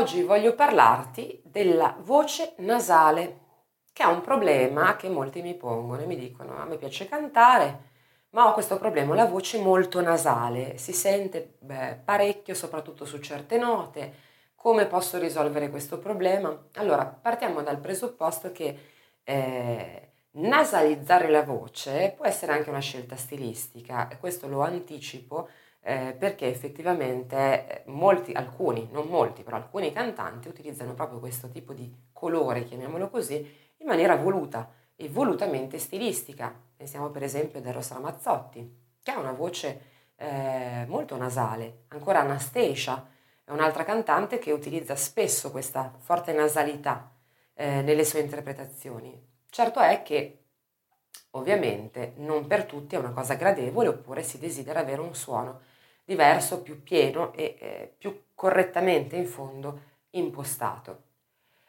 Oggi voglio parlarti della voce nasale, che è un problema che molti mi pongono e mi dicono a me piace cantare, ma ho questo problema, la voce molto nasale, si sente beh, parecchio soprattutto su certe note, come posso risolvere questo problema? Allora, partiamo dal presupposto che eh, nasalizzare la voce può essere anche una scelta stilistica, e questo lo anticipo eh, perché effettivamente eh, molti, alcuni, non molti, però alcuni cantanti utilizzano proprio questo tipo di colore, chiamiamolo così, in maniera voluta e volutamente stilistica. Pensiamo per esempio ad Eros Ramazzotti, che ha una voce eh, molto nasale, ancora Anastasia è un'altra cantante che utilizza spesso questa forte nasalità eh, nelle sue interpretazioni. Certo è che ovviamente non per tutti è una cosa gradevole oppure si desidera avere un suono diverso, più pieno e eh, più correttamente in fondo impostato.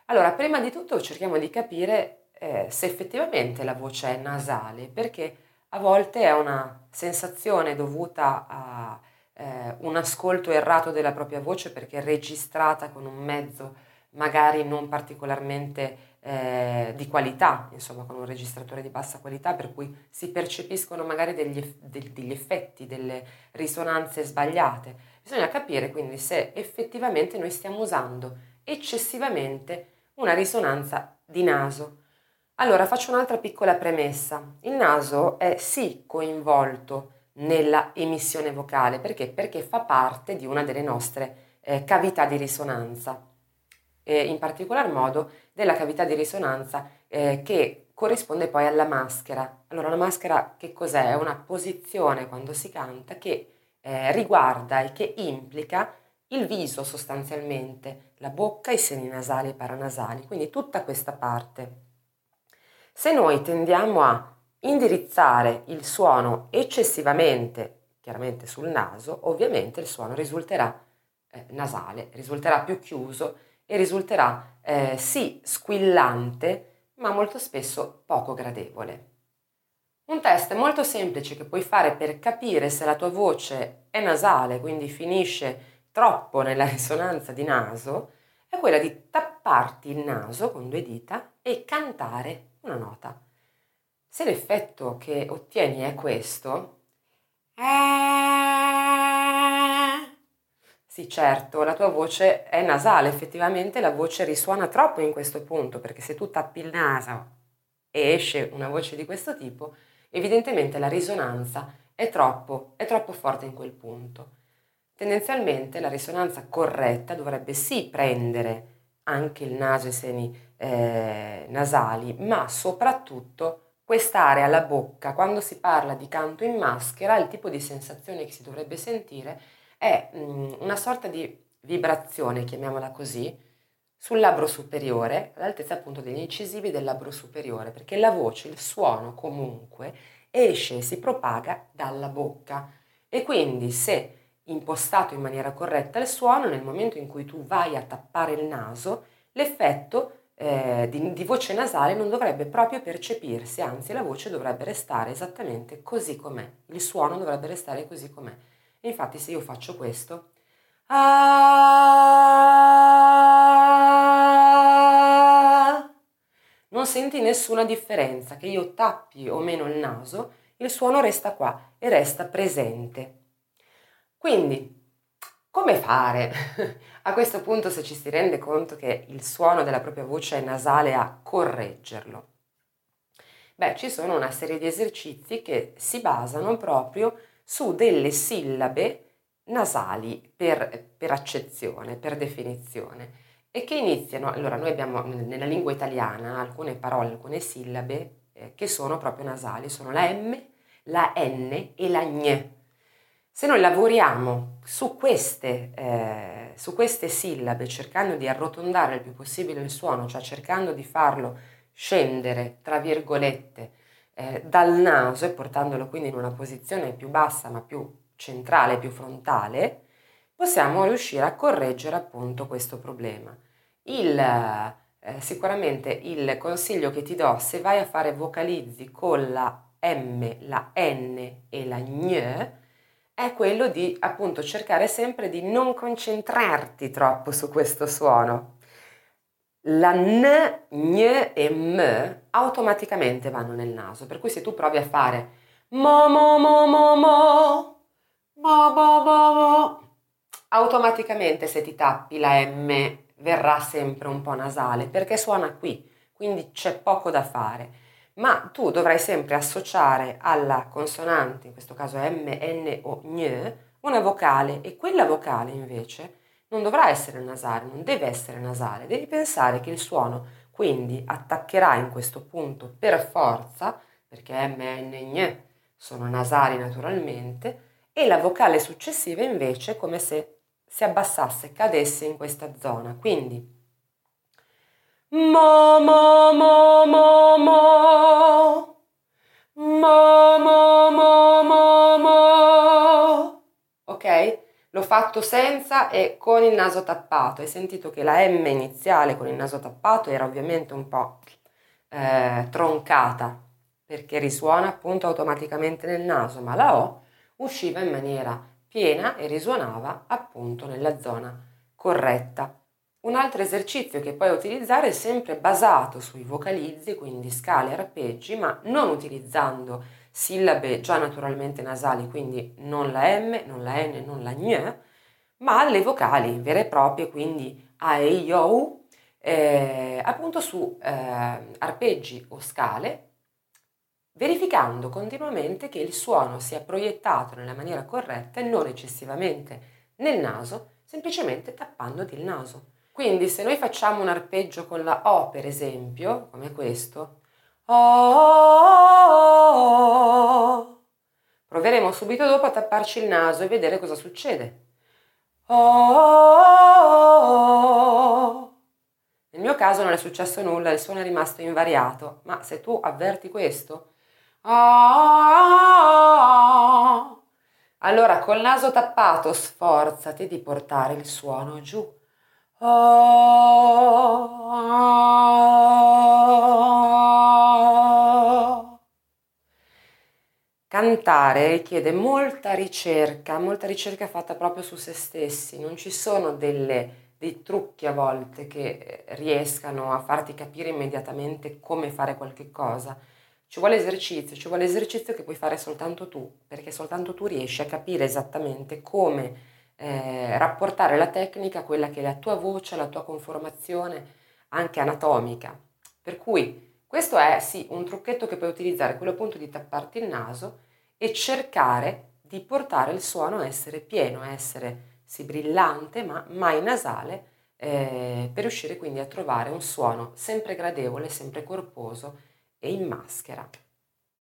Allora, prima di tutto cerchiamo di capire eh, se effettivamente la voce è nasale, perché a volte è una sensazione dovuta a eh, un ascolto errato della propria voce perché è registrata con un mezzo magari non particolarmente eh, di qualità, insomma con un registratore di bassa qualità, per cui si percepiscono magari degli, degli effetti, delle risonanze sbagliate. Bisogna capire quindi se effettivamente noi stiamo usando eccessivamente una risonanza di naso. Allora faccio un'altra piccola premessa. Il naso è sì coinvolto nella emissione vocale, perché? Perché fa parte di una delle nostre eh, cavità di risonanza eh, in particolar modo della cavità di risonanza eh, che corrisponde poi alla maschera. Allora la maschera che cos'è? È una posizione quando si canta che eh, riguarda e che implica il viso sostanzialmente, la bocca, i seni nasali e paranasali, quindi tutta questa parte. Se noi tendiamo a indirizzare il suono eccessivamente, chiaramente sul naso, ovviamente il suono risulterà eh, nasale, risulterà più chiuso e risulterà eh, sì squillante, ma molto spesso poco gradevole. Un test molto semplice che puoi fare per capire se la tua voce è nasale, quindi finisce troppo nella risonanza di naso, è quella di tapparti il naso con due dita e cantare una nota. Se l'effetto che ottieni è questo, sì, certo, la tua voce è nasale, effettivamente la voce risuona troppo in questo punto, perché se tu tappi il naso e esce una voce di questo tipo, evidentemente la risonanza è troppo, è troppo forte in quel punto. Tendenzialmente la risonanza corretta dovrebbe sì prendere anche il naso e i seni eh, nasali, ma soprattutto quest'area, la bocca, quando si parla di canto in maschera, il tipo di sensazione che si dovrebbe sentire è mm, una sorta di vibrazione, chiamiamola così, sul labbro superiore, all'altezza appunto degli incisivi del labbro superiore, perché la voce, il suono comunque esce e si propaga dalla bocca e quindi se impostato in maniera corretta il suono, nel momento in cui tu vai a tappare il naso, l'effetto eh, di, di, voce nasale non dovrebbe proprio percepirsi, anzi la voce dovrebbe restare esattamente così com'è, il suono dovrebbe restare così com'è. E infatti se io faccio questo, ah, non senti nessuna differenza, che io tappi o meno il naso, il suono resta qua e resta presente. Quindi, come fare a questo punto se ci si rende conto che il suono della propria voce è nasale a correggerlo? Beh, ci sono una serie di esercizi che si basano proprio su delle sillabe nasali per, per accezione, per definizione e che iniziano, allora noi abbiamo nella lingua italiana alcune parole, alcune sillabe eh, che sono proprio nasali, sono la M, la N e la Ñ. Se noi lavoriamo su queste, eh, su queste sillabe cercando di arrotondare il più possibile il suono, cioè cercando di farlo scendere, tra virgolette, eh, dal naso e portandolo quindi in una posizione più bassa ma più centrale, più frontale, possiamo riuscire a correggere appunto questo problema. Il, eh, sicuramente il consiglio che ti do se vai a fare vocalizzi con la M, la N e la Gn è quello di appunto cercare sempre di non concentrarti troppo su questo suono. La n, gn e m automaticamente vanno nel naso, per cui se tu provi a fare mo mo mo mo mo mo mo mo mo automaticamente se ti tappi la m verrà sempre un po' nasale perché suona qui, quindi c'è poco da fare. Ma tu dovrai sempre associare alla consonante, in questo caso M, N o Gn, una vocale e quella vocale invece non dovrà essere nasale, non deve essere nasale, devi pensare che il suono quindi attaccherà in questo punto per forza, perché M, N, Gn sono nasali naturalmente, e la vocale successiva invece come se si abbassasse, cadesse in questa zona. Quindi mo, mo, fatto senza e con il naso tappato. Hai sentito che la M iniziale con il naso tappato era ovviamente un po' eh, troncata perché risuona appunto automaticamente nel naso, ma la O usciva in maniera piena e risuonava appunto nella zona corretta. Un altro esercizio che puoi utilizzare è sempre basato sui vocalizzi, quindi scale e arpeggi, ma non utilizzando sillabe già naturalmente nasali, quindi non la M, non la N, non la Gn, ma le vocali vere e proprie, quindi A, E, I, O, eh, appunto su eh, arpeggi o scale, verificando continuamente che il suono sia proiettato nella maniera corretta e non eccessivamente nel naso, semplicemente tappandoti il naso. Quindi se noi facciamo un arpeggio con la O, per esempio, come questo, proveremo subito dopo a tapparci il naso e vedere cosa succede. Nel mio caso non è successo nulla, il suono è rimasto invariato, ma se tu avverti questo, allora col naso tappato sforzati di portare il suono giù. Cantare richiede molta ricerca, molta ricerca fatta proprio su se stessi, non ci sono delle, dei trucchi a volte che eh, riescano a farti capire immediatamente come fare qualche cosa. Ci vuole esercizio, ci vuole esercizio che puoi fare soltanto tu, perché soltanto tu riesci a capire esattamente come eh, rapportare la tecnica a quella che è la tua voce, la tua conformazione anche anatomica. Per cui questo è sì un trucchetto che puoi utilizzare, quello appunto di tapparti il naso e cercare di portare il suono a essere pieno, a essere sì brillante ma mai nasale, eh, per riuscire quindi a trovare un suono sempre gradevole, sempre corposo e in maschera.